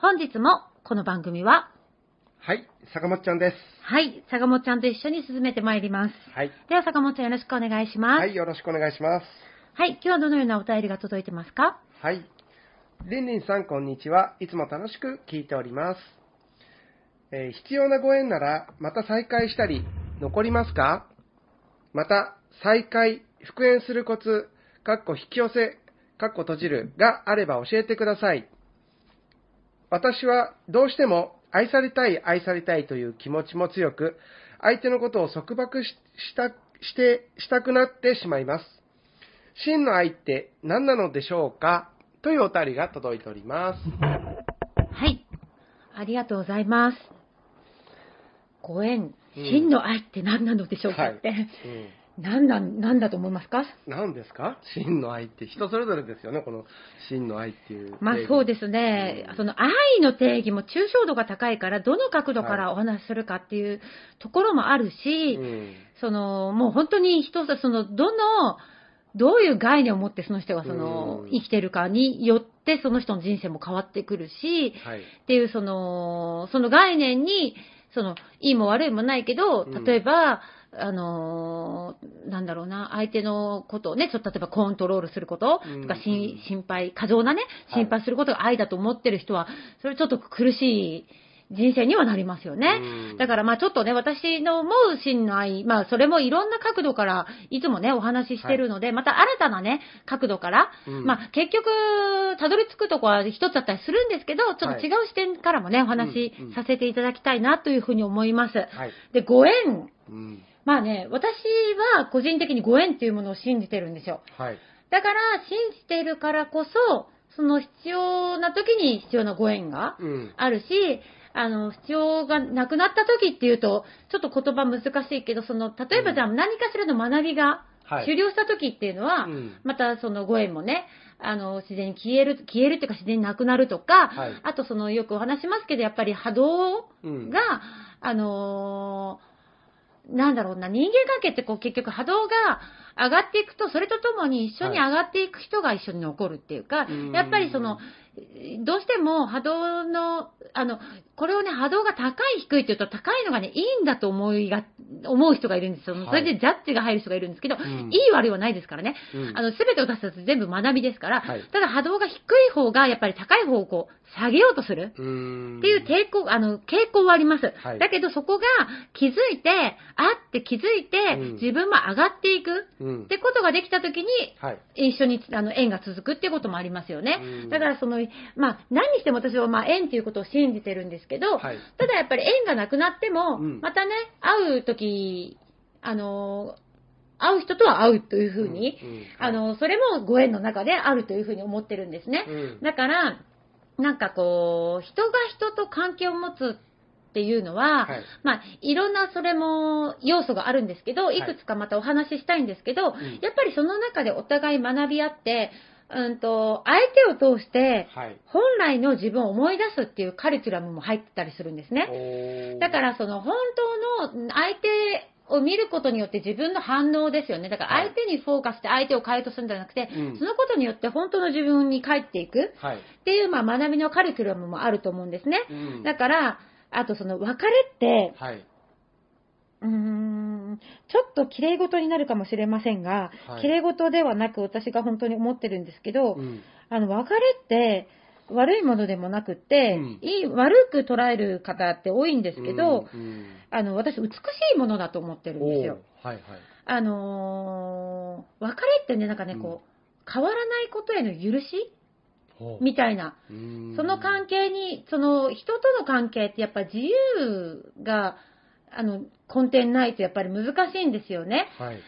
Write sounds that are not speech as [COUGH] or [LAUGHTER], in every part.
本日もこの番組は、はい、坂本ちゃんです。はい、坂本ちゃんと一緒に進めてまいります。はい。では坂本ちゃんよろしくお願いします。はい、よろしくお願いします。はい、今日はどのようなお便りが届いてますか？はい。りんりんさん、こんにちは。いつも楽しく聞いております。えー必要なご縁なら、また再開したり、残りますか？また、再開、復縁するコツ、かっこ引き寄せ、かっこ閉じるがあれば教えてください。私はどうしても愛されたい、愛されたいという気持ちも強く、相手のことを束縛しした、して、したくなってしまいます。真の愛って何なのでしょうか？というお便りが届いております。はい。ありがとうございます。ご縁、うん真の愛って何なのでしょうかって、うん何なん、何だと思いますか？何ですか？真の愛って人それぞれですよね、この真の愛っていう。まあそうですすね、うん。その愛の定義も抽象度が高いから、どの角度からお話しするかっていうところもあるし、うん。そのもう本当に人さ、そのどの、どういう概念を持ってその人がそのうん。生きてるかによって、その人の人生も変わってくるし、はい。っていうその、その概念に、その、いいも悪いもないけどうん、例えば、あのーなんだろうな、相手のことをね、ちょっと例えばコントロールすることうんとか、し心配、過剰なね、はい心配することが愛だと思ってる人は、それちょっと苦しい人生にはなりますよね。うんだからまあちょっとね、私の思う真の愛、まあそれもいろんな角度からいつもね、お話ししてるので、また新たなね、角度から、うんまあ結局、たどり着くとこは一つだったりするんですけど、ちょっと違う視点からもね、お話しうんうんさせていただきたいなというふうに思います。はい。で、ご縁。うん。まあね、私は個人的にご縁っていうものを信じてるんですよ。はい。だから、信じてるからこそ、その必要な時に必要なご縁がうん。あるし、あの、必要がなくなった時っていうと、ちょっと言葉難しいけど、その、例えばじゃあ何かしらの学びがはい。終了した時っていうのは、うんまたそのご縁もね、あの、自然に消える、消えるっていうか自然になくなるとか、はいあとその、よくお話しますけど、やっぱり波動うん。が、あのーなんだろうな、人間関係ってこう結局波動が上がっていくと、それとともに一緒に上がっていく人が一緒に残るっていうか、うん。やっぱりその、どうしても波動の、あの、これをね、波動が高い低いっていうと、高いのがね、いいんだと思いが、思う人がいるんですよ。はいそれでジャッジが入る人がいるんですけど、んいい悪いはないですからね。うんあの、すべてを出すと全部学びですから、はいただ波動が低い方が、やっぱり高い方をこう、下げようとする。うん。っていう抵抗、あの、傾向はあります。はいだけどそこが気づいて、あって気づいて、うん自分も上がっていくうんっ。てことができたときに、はい。一緒にあの縁が続くっていうこともありますよねうん。だからその、まあ、何にしても私はまあ縁っていうことを信じてるんですけど、はい。ただやっぱり縁がなくなっても、うん。またね、会うとき、あの、会う人とは会うというふうに、うんうんあの、それもご縁の中であるというふうに思ってるんですね。うん。だから、なんかこう、人が人と関係を持つっていうのは、はい。まあ、いろんなそれも要素があるんですけど、い。いくつかまたお話ししたいんですけど、ん。やっぱりその中でお互い学び合って、うんと、相手を通して、はい。本来の自分を思い出すっていうカリキュラムも入ってたりするんですね。だからその本当の相手を見ることによって自分の反応ですよね。だからはい相手にフォーカスして相手を変えとするんじゃなくて、うんそのことによって本当の自分に帰っていくはい。っていう、まあ、学びのカリキュラムもあると思うんですね。うんだから、あとその別れって、はい。うーん、ちょっと綺麗事になるかもしれませんが、はい綺麗事ではなく私が本当に思ってるんですけど、うん。あの、別れって悪いものでもなくって、うんいい、悪く捉える方って多いんですけど、うんうんあの、私、美しいものだと思ってるんですよ。はいはい。あのー別れってね、なんかね、こう、変わらないことへの許しみたいな。うんその関係に、その人との関係ってやっぱ自由が、あの、根底にないとやっぱり難しいんですよね。はい。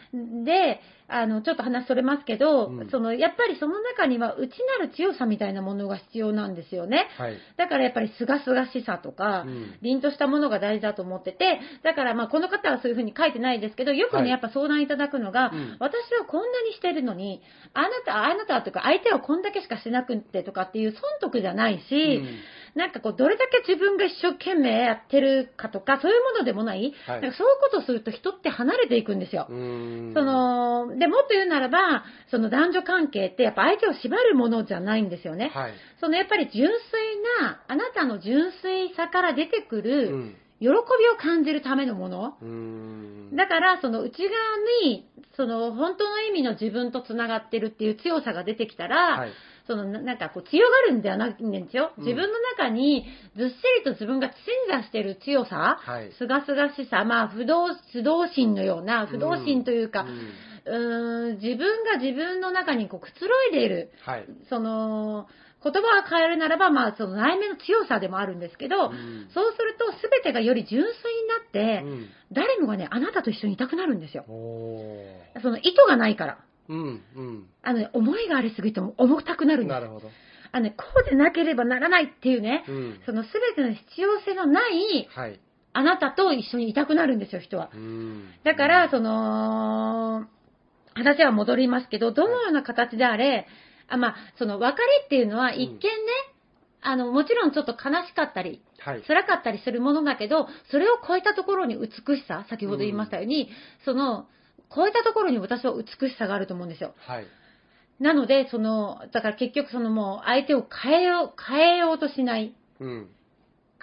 で、あの、ちょっと話それますけど、うんその、やっぱりその中には内なる強さみたいなものが必要なんですよね。はい。だからやっぱりすがすがしさとか、うん凛としたものが大事だと思ってて、だからまあこの方はそういうふうに書いてないですけど、よくね、はいやっぱ相談いただくのが、うん私はこんなにしてるのに、あなた、あなたとか相手はこんだけしかしなくってとかっていう損得じゃないし、うんなんかこう、どれだけ自分が一生懸命やってるかとか、そういうものでもない、かそういうことをすると人って離れていくんですよ。うんそ、の、で、もっと言うならば、その男女関係ってやっぱ相手を縛るものじゃないんですよね。はい。そのやっぱり純粋な、あなたの純粋さから出てくうる、ん。喜びを感じるためのもの。うん。だから、その内側に、その本当の意味の自分とつながってるっていう強さが出てきたら、はい。そのななんかこう強がるんではないんですよ。うん自分の中にずっしりと自分が鎮座してる強さ、はい。すがすがしさ、まあ不動、不動心のような、不動心というか、うんうーん、自分が自分の中にこうくつろいでいる、はい。その、言葉を変えるならば、まあ、その内面の強さでもあるんですけど、うんそうすると、すべてがより純粋になって、うん誰もがね、あなたと一緒にいたくなるんですよ。その意図がないから。うん。うん。あのね、思いがありすぎても重たくなるんですなるほど。あのね、こうでなければならないっていうね、うん。そのすべての必要性のないはい。あなたと一緒にいたくなるんですよ、人は。うんだから、その、話は戻りますけど、どのような形であれ、あまあ、その別れっていうのは一見ね、あの、もちろんちょっと悲しかったり、はい。辛かったりするものだけど、それを超えたところに美しさ、先ほど言いましたように、その、超えたところに私は美しさがあると思うんですよ。はい。なので、その、だから結局そのもう相手を変えよう、変えようとしない、うん。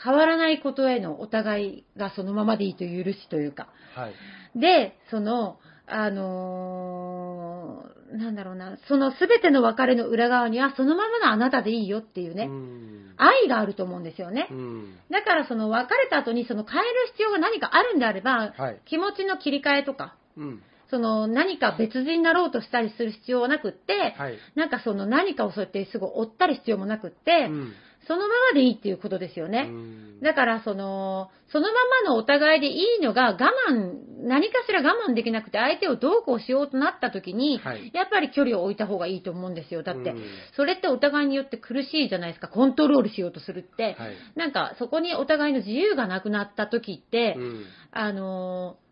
変わらないことへのお互いがそのままでいいという許しというか。はい。で、その、あのーなんだろうな、そのすべての別れの裏側にはそのままのあなたでいいよっていうね、うん。愛があると思うんですよねう。ん。だからその別れた後にその変える必要が何かあるんであれば、はい。気持ちの切り替えとか、うん。その何か別人になろうとしたりする必要はなくって、はい。なんかその何かをそうやってすごい追ったり必要もなくって、うん。そのままでいいっていうことですよね。うんだから、その、そのままのお互いでいいのが我慢、何かしら我慢できなくて相手をどうこうしようとなった時に、はいやっぱり距離を置いた方がいいと思うんですよ。だって、うんそれってお互いによって苦しいじゃないですか。コントロールしようとするって。はい。なんか、そこにお互いの自由がなくなった時って、うんあのー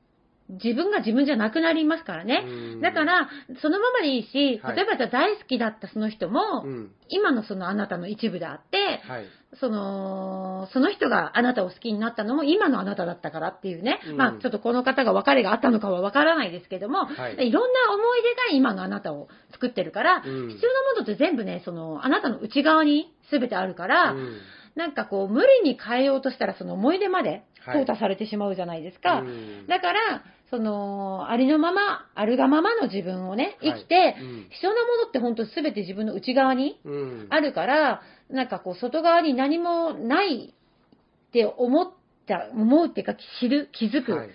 自分が自分じゃなくなりますからね。うんだから、そのままでいいし、はい例えばじゃあ大好きだったその人も、うん。今のそのあなたの一部であって、はい。その、その人があなたを好きになったのも今のあなただったからっていうね。うんまあ、ちょっとこの方が別れがあったのかはわからないですけども、はいい、ろんな思い出が今のあなたを作ってるから、うん必要なものって全部ね、その、あなたの内側に全てあるから、うんなんかこう、無理に変えようとしたらその思い出まではい淘汰されてしまうじゃないですか。うんだから、その、ありのまま、あるがままの自分をね、はい生きて、うん必要なものって本当全て自分の内側にうん。あるから、なんかこう、外側に何もないって思った、思うっていうか、知る、気づく。はい。はい。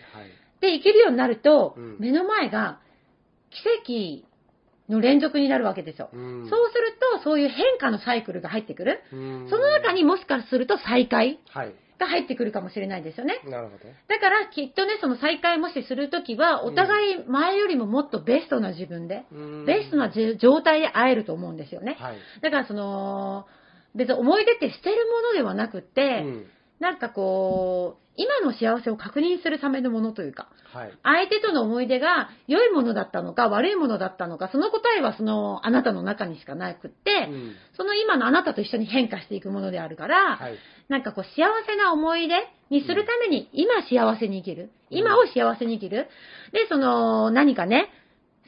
で、生きるようになると、うん目の前が奇跡の連続になるわけですよ。うんそうすると、そういう変化のサイクルが入ってくる。うんその中にもしかすると再会はい。が入ってくるかもしれないですよね。なるほど。だから、きっとね、その再会もしするときは、お互い前よりももっとベストな自分で、うんベストなじ状態で会えると思うんですよね。はい。だからその、別に思い出って捨てるものではなくって、うんなんかこう、今の幸せを確認するためのものというか、はい。相手との思い出が良いものだったのか悪いものだったのか、その答えはそのあなたの中にしかなくって、うんその今のあなたと一緒に変化していくものであるから、はい。なんかこう幸せな思い出にするために今幸せに生きる。今を幸せに生きる。で、その何かね、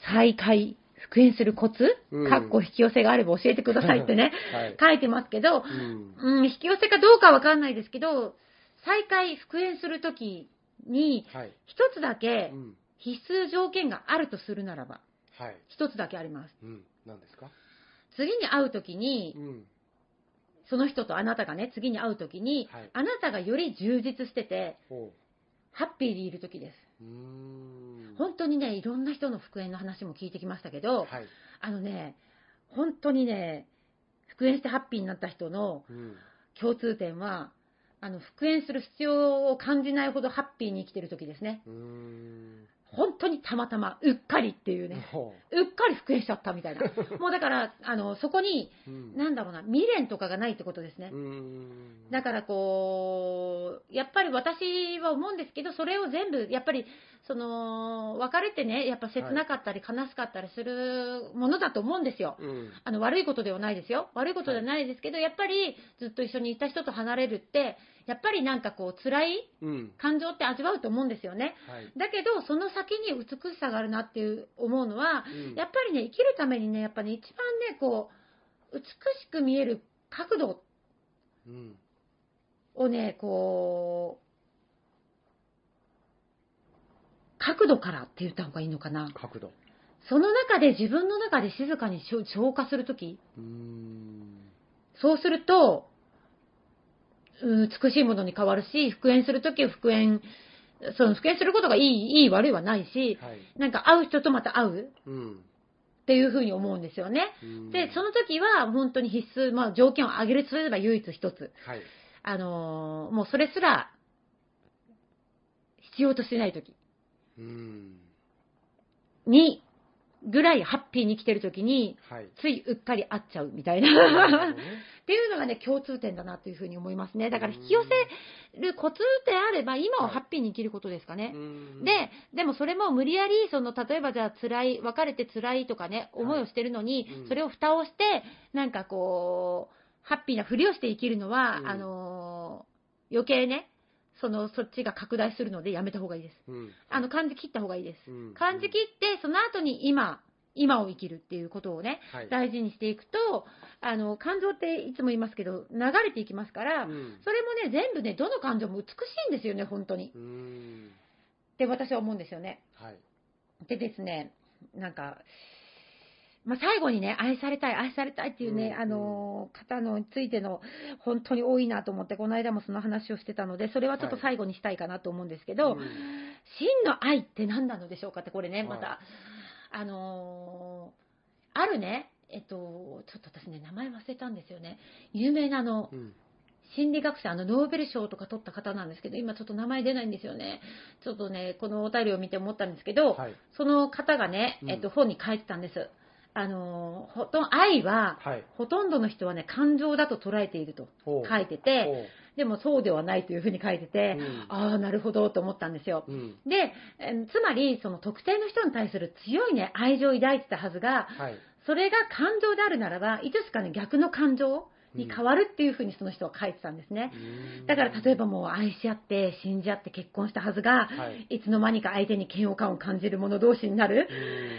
再会、復縁するコツ、うんかっこ引き寄せがあれば教えてくださいってね、[LAUGHS] はい。書いてますけど、うん。うん、引き寄せかどうかわかんないですけど、再会、復縁するときに、はい。一つだけうん。必須条件があるとするならば、はい。一つだけあります。うん。何ですか？次に会うときにう、ん。その人とあなたがね、次に会うときに、はいあなたがより充実してて、ほハッピーでいるときです。う。うーん。本当にね、いろんな人の復縁の話も聞いてきましたけど、はい。あのね、本当にね、復縁してハッピーになった人のうん。共通点は、あの、復縁する必要を感じないほどハッピーに生きてる時ですね。本当にたまたま、うっかりっていうね、ほうっかり復縁しちゃったみたいな。[LAUGHS] もうだから、あの、そこに。なんだろうな、未練とかがないってことですね。だからこう、やっぱり私は思うんですけど、それを全部、やっぱり、その、別れてね、やっぱ切なかったり悲しかったりするものだと思うんですよ。うん。あの、悪いことではないですよ。悪いことではないですけど、やっぱりずっと一緒にいた人と離れるって、やっぱりなんかこう、辛いうん。感情って味わうと思うんですよね。はい。だけど、その先に美しさがあるなっていう思うのは、うんやっぱりね、生きるためにね、やっぱね、一番ね、こう、美しく見える角度うん。をね、こう、角度からって言った方がいいのかな？角度。その中で自分の中で静かに消消化するとき。そうすると、うん美しいものに変わるし、復縁するときは復縁、その復縁することがいい、いい悪いはないし、はい。なんか会う人とまた会ううん。っていうふうに思うんですよね。うんで、その時は本当に必須、まあ条件を上げるとすれば唯一一つ。はい。あのーもうそれすら必要としてない時うん。に、ぐらいハッピーに生きてる時に、はい。ついうっかり会っちゃうみたいな。ねっていうのがね、共通点だなというふうに思いますね。だから引き寄せるコツであれば、今をハッピーに生きることですかね。うんで、でもそれも無理やり、その、例えばじゃあ辛い、別れて辛いとかね、思いをしてるのに、うんそれを蓋をして、なんかこう、ハッピーなふりをして生きるのは、うんあのー余計ね、その、そっちが拡大するのでやめた方がいいです。うん。あの、感じ切った方がいいです。うん感じ切って、その後に今、今を生きるっていうことをね、はい。大事にしていくと、あの、感情っていつも言いますけど、流れていきますから、うんそれもね、全部ね、どの感情も美しいんですよね、本当に。うん。って私は思うんですよね。はい。でですね、なんか、まあ、最後にね、愛されたい、愛されたいっていうね、うんあのー方のについての、本当に多いなと思って、この間もその話をしてたので、それはちょっと最後にしたいかなと思うんですけど、うん真の愛って何なのでしょうかって、これね、また、はいあのーあるね、えっと、ちょっと私ね、名前忘れたんですよね。有名なあの、うん。心理学者、あの、ノーベル賞とか取った方なんですけど、今ちょっと名前出ないんですよね。ちょっとね、このお便りを見て思ったんですけど、はい。その方がね、うんえっと、本に書いてたんです。あのー、ほとん、愛は、はい。ほとんどの人はね、感情だと捉えていると書いてて、ほでもそうではないというふうに書いてて、うんああ、なるほどと思ったんですよ。ううん。で、えーつまり、その特定の人に対する強いね、愛情を抱いてたはずが、はい。それが感情であるならば、いつしかね、逆の感情に変わるっていうふうにその人は書いてたんですね。だから例えばもう愛し合って、信じ合って結婚したはずが、はい。いつの間にか相手に嫌悪感を感じる者同士になる。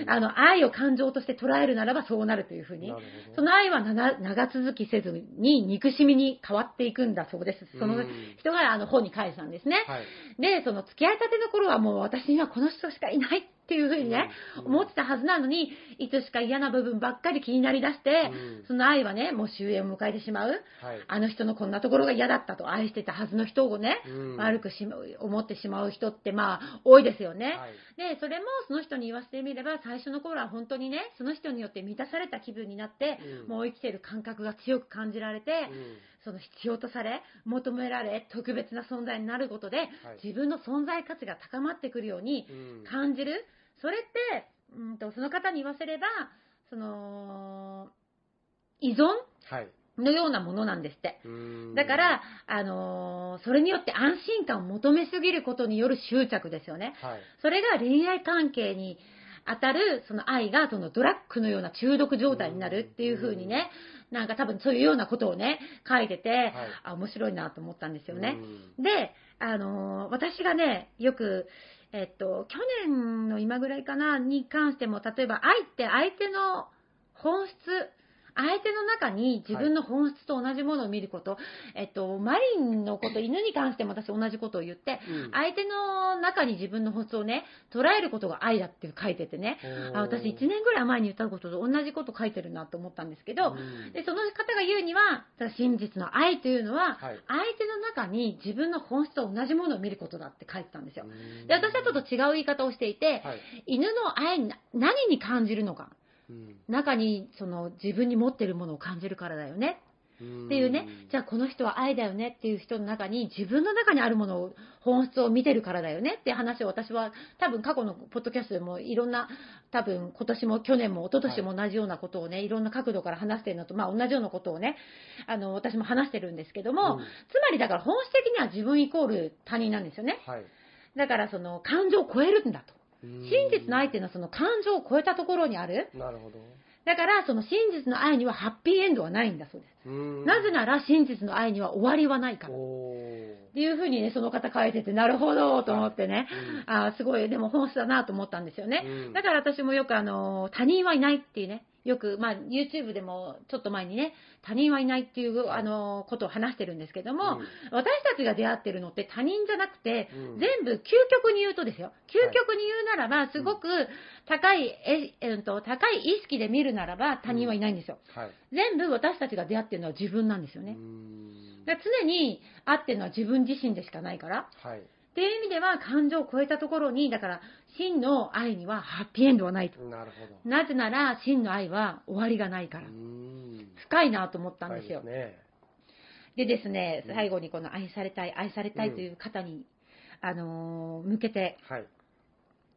うんあの、愛を感情として捉えるならばそうなるというふうにその愛は長長続きせずに憎しみに変わっていくんだそうです。そのうん人があの本に書いてたんですね。はい。で、その付き合いたての頃はもう私にはこの人しかいないっていうふうにね、うん思ってたはずなのに、いつしか嫌な部分ばっかり気になりだして、うんその愛はね、もう終焉を迎えてしまう。はい。あの人のこんなところが嫌だったと愛してたはずの人をね、うん悪くしま思ってしまう人ってまあ多いですよね。はい。で、それもその人に言わせてみれば、最初の頃は本当にね、その人によって満たされた気分になって、うんもう生きてる感覚が強く感じられて、うんその必要とされ、求められ、特別な存在になることで、はい自分の存在価値が高まってくるようにうん感じる。それって、うんと、その方に言わせれば、その、依存はい。のようなものなんですって。うんだから、あのーそれによって安心感を求めすぎることによる執着ですよね。はい。それが恋愛関係に当たる、その愛が、そのドラッグのような中毒状態になるっていう風にね、なんか多分そういうようなことをね、書いてて、あ、面白いなと思ったんですよね。で、あのー私がね、よく、えっと、去年の今ぐらいかな、に関しても、例えば愛って相手の本質、相手の中に自分の本質と同じものを見ること、えっと、マリンのこと、犬に関しても私同じことを言って、うん。相手の中に自分の本質をね、捉えることが愛だって書いててね、あ私1年ぐらい前に言ったことと同じこと書いてるなと思ったんですけど、うん。でその方が言うには、真実の愛というのは、はい。相手の中に自分の本質と同じものを見ることだって書いてたんですよ。うん。で、私はちょっと違う言い方をしていて、はい。犬の愛な、何に感じるのか。うん。中にその自分に持ってるものを感じるからだよね。っていうね、じゃあこの人は愛だよねっていう人の中に自分の中にあるものを本質を見てるからだよねって話を私は多分過去のポッドキャストでもいろんな多分今年も去年も一昨年も同じようなことをね、い、ろんな角度から話してるのとまあ同じようなことをねあの私も話してるんですけども、うん。つまりだから本質的には自分イコール他人なんですよね。はい。だからその感情を超えるんだと。うん真実の愛っていうのはその感情を超えたところにある。なるほど。だからその真実の愛にはハッピーエンドはないんだそうです。うん。なぜなら真実の愛には終わりはないから。っおていうふうにね、その方書いてて、なるほどと思ってね、ーあーすごい、でも本質だなと思ったんですよね。うん。だから私もよくあの、他人はいないっていうね、よく、まあ、YouTube でもちょっと前にね、他人はいないっていう、あの、ことを話してるんですけども、私たちが出会ってるのって他人じゃなくて、うん全部究極に言うとですよ、究極に言うならば、すごく高い、え、えっと、高い意識で見るならば他人はいないんですよ。はい。全部私たちが出会ってるのは自分なんですよね。うんだ常に会ってるのは自分自身でしかないから。はい。っていう意味では感情を超えたところに、だから真の愛にはハッピーエンドはないと。なるほど。なぜなら真の愛は終わりがないからう。ん深いなと思ったんですよ。ね。でですねうん、最後にこの愛されたい、愛されたいという方に、あのー向けて、はい。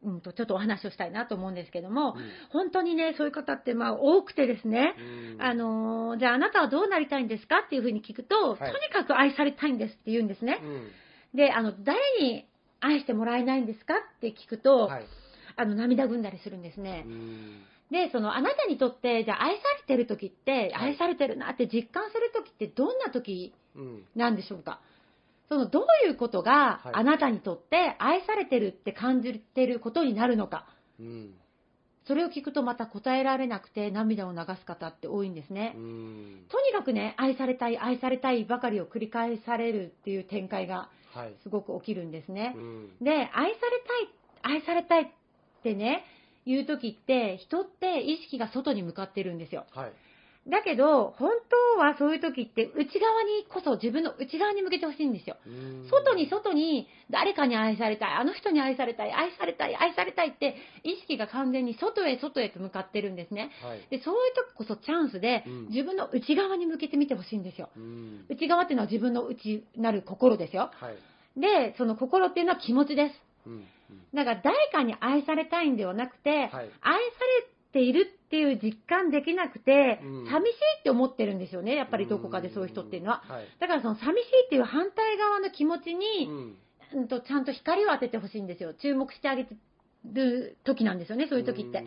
うんと、ちょっとお話をしたいなと思うんですけども、うん本当にね、そういう方ってまあ多くてですね、うんあのーじゃああなたはどうなりたいんですかっていうふうに聞くと、はいとにかく愛されたいんですって言うんですね。うんで、あの、誰に愛してもらえないんですかって聞くと、はい。あの、涙ぐんだりするんですねう。んで、その、あなたにとって、じゃあ愛されてる時って、はい愛されてるなって実感する時ってどんな時うんなんでしょうか？その、どういうことがはいあなたにとって愛されてるって感じてることになるのか。うんそれを聞くとまた答えられなくて涙を流す方って多いんですね。うんとにかくね、愛されたい、愛されたいばかりを繰り返されるっていう展開がはい。すごく起きるんですね。うんで、愛されたい、愛されたいってね、言う時って、人って意識が外に向かってるんですよ。はい。だけど、本当はそういう時って、内側にこそ自分の内側に向けてほしいんですよ。うん外に外に誰かに愛されたい、あの人に愛されたい、愛されたい、愛されたいって、意識が完全に外へ外へと向かってるんですね。はい。で、そういう時こそチャンスでうん、自分の内側に向けてみてほしいんですよ。うん内側っていうのは自分の内なる心ですよ。はい。で、その心っていうのは気持ちです。うんうんだから誰かに愛されたいんではなくて、はい愛されているっていう実感できなくて、うん寂しいって思ってるんですよね、やっぱりどこかでそういう人っていうのは。はい。だからその寂しいっていう反対側の気持ちうに、んうん、とちゃんと光を当ててほしいんですよ。注目してあげてる時なんですよね、そういう時って。うん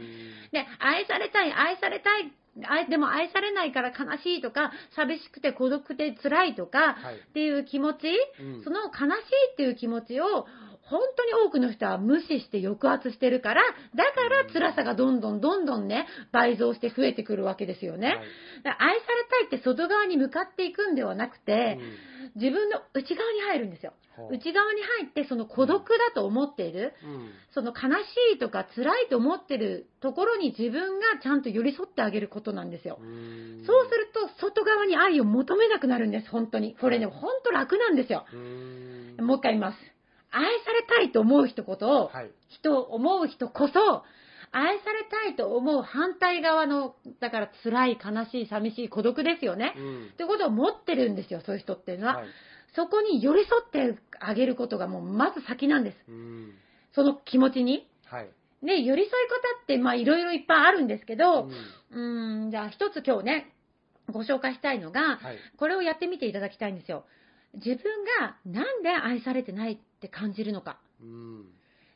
で、愛されたい、愛されたい、愛でも愛されないから悲しいとか、寂しくて孤独で辛いとか、はい。っていう気持ち、うんその悲しいっていう気持ちを、本当に多くの人は無視して抑圧してるから、だから辛さがどんどんどんどんね、倍増して増えてくるわけですよね。はいだから愛されたいって外側に向かっていくんではなくて、自分の内側に入るんですよ。内側に入って、その孤独だと思っている、うんその悲しいとか辛いと思ってるところに自分がちゃんと寄り添ってあげることなんですよ。うんそうすると、外側に愛を求めなくなるんです、本当に。これね、本当楽なんですよ。うんもう一回言います。愛されたいと思う人こと、はい。人、思う人こそ、愛されたいと思う反対側の、だから辛い、悲しい、寂しい、孤独ですよね。うんってことを持ってるんですよ、そういう人っていうのは。はいそこに寄り添ってあげることがもうまず先なんです。うんその気持ちに。はい。で、寄り添い方って、まあいろいろいっぱいあるんですけど、うんうーん、じゃあ一つ今日ね、ご紹介したいのが、はい。これをやってみていただきたいんですよ。自分がなんで愛されてないって感じるのか、うん。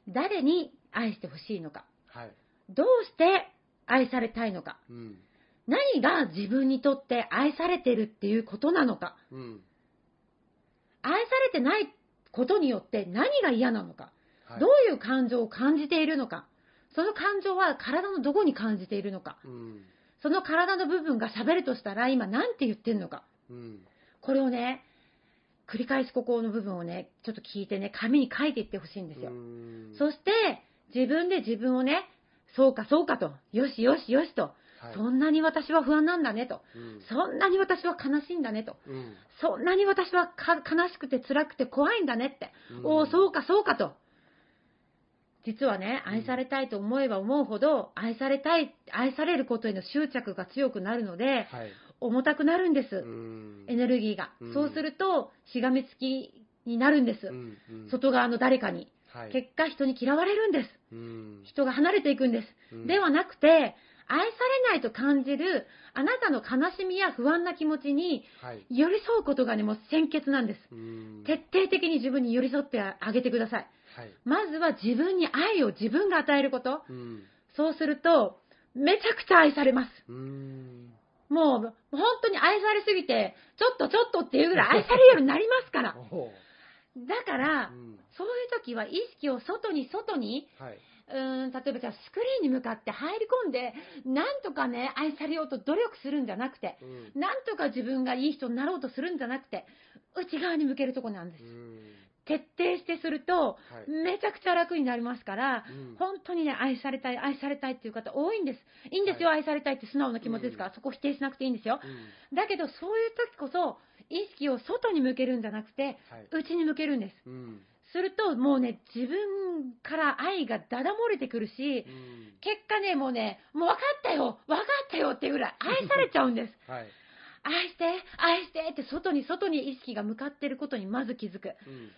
誰に愛してほしいのか、はい。どうして愛されたいのか、うん。何が自分にとって愛されてるっていうことなのか、うん。愛されてないことによって何が嫌なのか、はい。どういう感情を感じているのか、その感情は体のどこに感じているのか、うん。その体の部分が喋るとしたら今何て言ってんのか、うん。これをね、繰り返しここの部分をね、ちょっと聞いてね、紙に書いていってほしいんですよ。うんそして、自分で自分をね、そうかそうかと、よしよしよしと、はい。そんなに私は不安なんだねと、うん。そんなに私は悲しいんだねと、うん。そんなに私はか悲しくて辛くて怖いんだねって、うんおお、そうかそうかと。実はね、愛されたいと思えば思うほど、愛されたい、愛されることへの執着が強くなるので、はい。重たくなるんです。うん。エネルギーがう。んそうすると、しがみつきになるんですう。ん。うん。外側の誰かに。はい。結果、人に嫌われるんです。うん。人が離れていくんです。うんではなくて、愛されないと感じるあなたの悲しみや不安な気持ちにはい。寄り添うことがね、もう先決なんです。うん。徹底的に自分に寄り添ってあげてください。はい。まずは自分に愛を自分が与えること。うん。そうすると、めちゃくちゃ愛されます。うん。もう、本当に愛されすぎて、ちょっとちょっとっていうぐらい [LAUGHS] 愛されるようになりますから。だからう、ん。そういう時は意識を外に外に、はい。うーん、例えばじゃあスクリーンに向かって入り込んで、なんとかね、愛されようと努力するんじゃなくて、うん。なんとか自分がいい人になろうとするんじゃなくて、内側に向けるとこなんですう。ん。徹底してすると、はい。めちゃくちゃ楽になりますから、うん本当にね、愛されたい、愛されたいっていう方多いんです。いいんですよ、は愛されたいって素直な気持ちですから、うんそこ否定しなくていいんですよ。うん。だけど、そういう時こそ、意識を外に向けるんじゃなくて、はい。内に向けるんです。うん。すると、もうね、自分から愛がだだ漏れてくるしう、ん。結果ね、もうね、もう分かったよ、分かったよっていうぐらい愛されちゃうんです。[LAUGHS] はい。愛して、愛してって外に外に意識が向かってることにまず気づく。うん。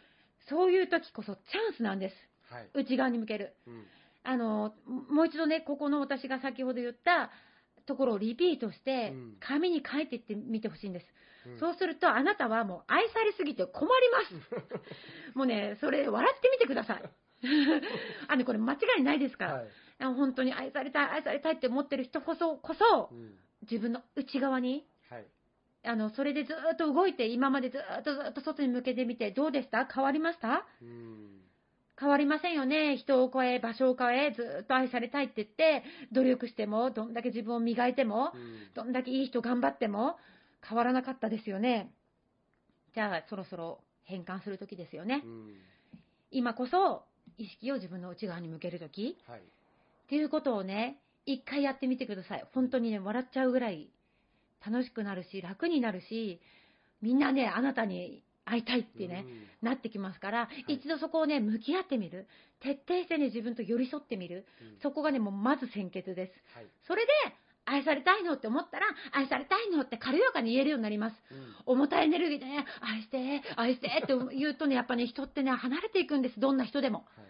そういう時こそチャンスなんです。はい。内側に向ける。うん。あの、もう一度ね、ここの私が先ほど言ったところをリピートしてうん、紙に書いていってみてほしいんです。うんそうすると、あなたはもう愛されすぎて困ります。[LAUGHS] もうね、それ笑ってみてください。[LAUGHS] あの、これ間違いないですから。はい。本当に愛されたい、愛されたいって思ってる人こそ、こそう、ん。自分の内側に、はい。あの、それでずーっと動いて、今までずーっとずーっと外に向けてみて、どうでした？変わりました？うん。変わりませんよね。人を超え、場所を変え、ずーっと愛されたいって言って、努力しても、どんだけ自分を磨いてもう、ん。どんだけいい人頑張っても、変わらなかったですよね。じゃあ、そろそろ変換するときですよねう。ん。今こそ、意識を自分の内側に向けるとき、はい。っていうことをね、一回やってみてください。本当にね、笑っちゃうぐらい楽しくなるし、楽になるし、みんなね、あなたに会いたいってね、なってきますから、い一度そこをね、向き合ってみる。徹底してね、自分と寄り添ってみる。うん。そこがね、もうまず先決です。はい。それで、愛されたいのって思ったら、愛されたいのって軽やかに言えるようになります。うん。重たいエネルギーでね、愛して、愛してって言うとね、やっぱね、人ってね、離れていくんです。どんな人でも。はい。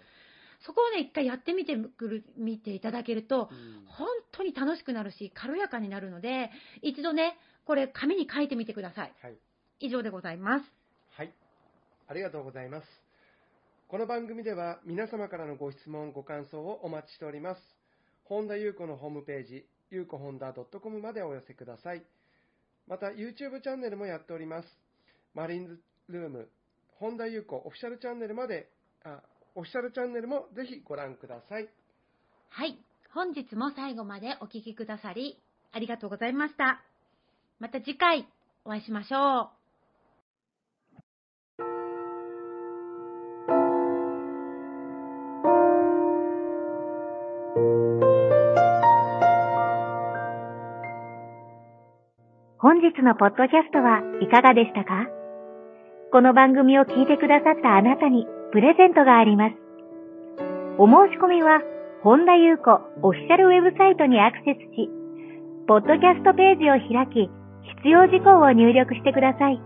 そこをね、一回やってみてくる、見ていただけると、うん本当に楽しくなるし、軽やかになるので、一度ね、これ紙に書いてみてください。はい。以上でございます。はい。ありがとうございます。この番組では皆様からのご質問、ご感想をお待ちしております。本田裕子のホームページ、ゆうこ本田 .com までお寄せください。また、YouTube チャンネルもやっております。マリンズルーム、本田裕子オフィシャルチャンネルまで、あ、オフィシャルチャンネルもぜひご覧ください。はい。本日も最後までお聞きくださり、ありがとうございました。また次回お会いしましょう。本日のポッドキャストはいかがでしたか？この番組を聞いてくださったあなたにプレゼントがあります。お申し込みは、本田裕子オフィシャルウェブサイトにアクセスし、ポッドキャストページを開き、必要事項を入力してください。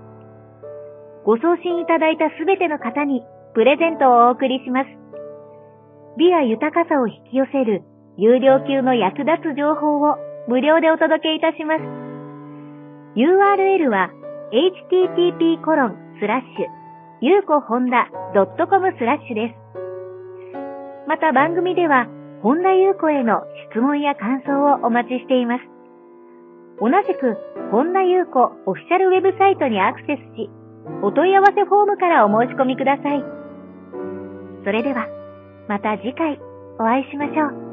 ご送信いただいたすべての方にプレゼントをお送りします。美や豊かさを引き寄せる有料級の役立つ情報を無料でお届けいたします。URL は http コロンスラッシュゆうこほんだ .com スラッシュです。また番組では、本田ゆう子への質問や感想をお待ちしています。同じく、本田ゆう子オフィシャルウェブサイトにアクセスし、お問い合わせフォームからお申し込みください。それでは、また次回お会いしましょう。